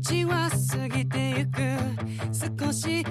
道は過ぎてゆく。少し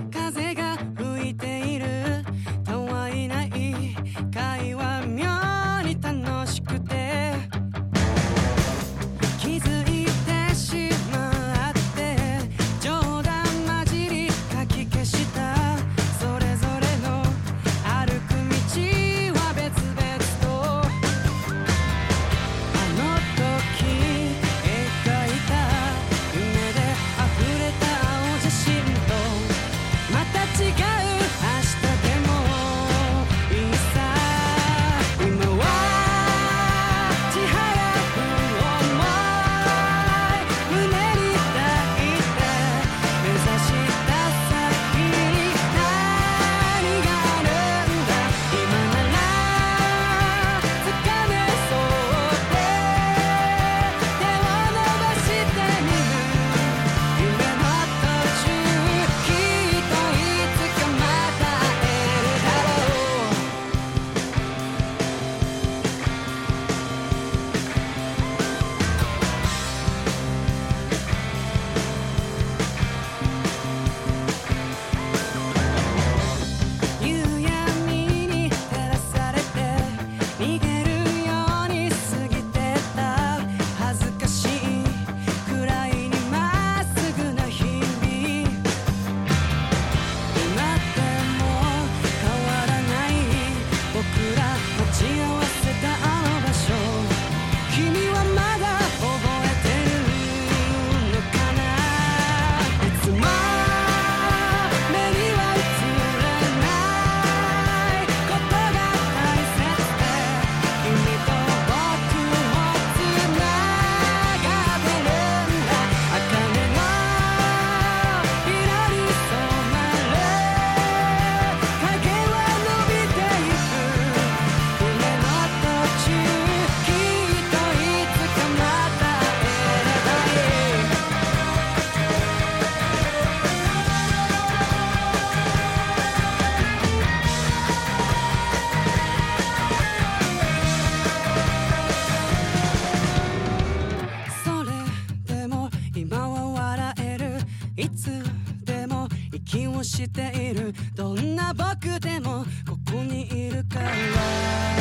いつでも息をしている。どんな僕でもここにいるから。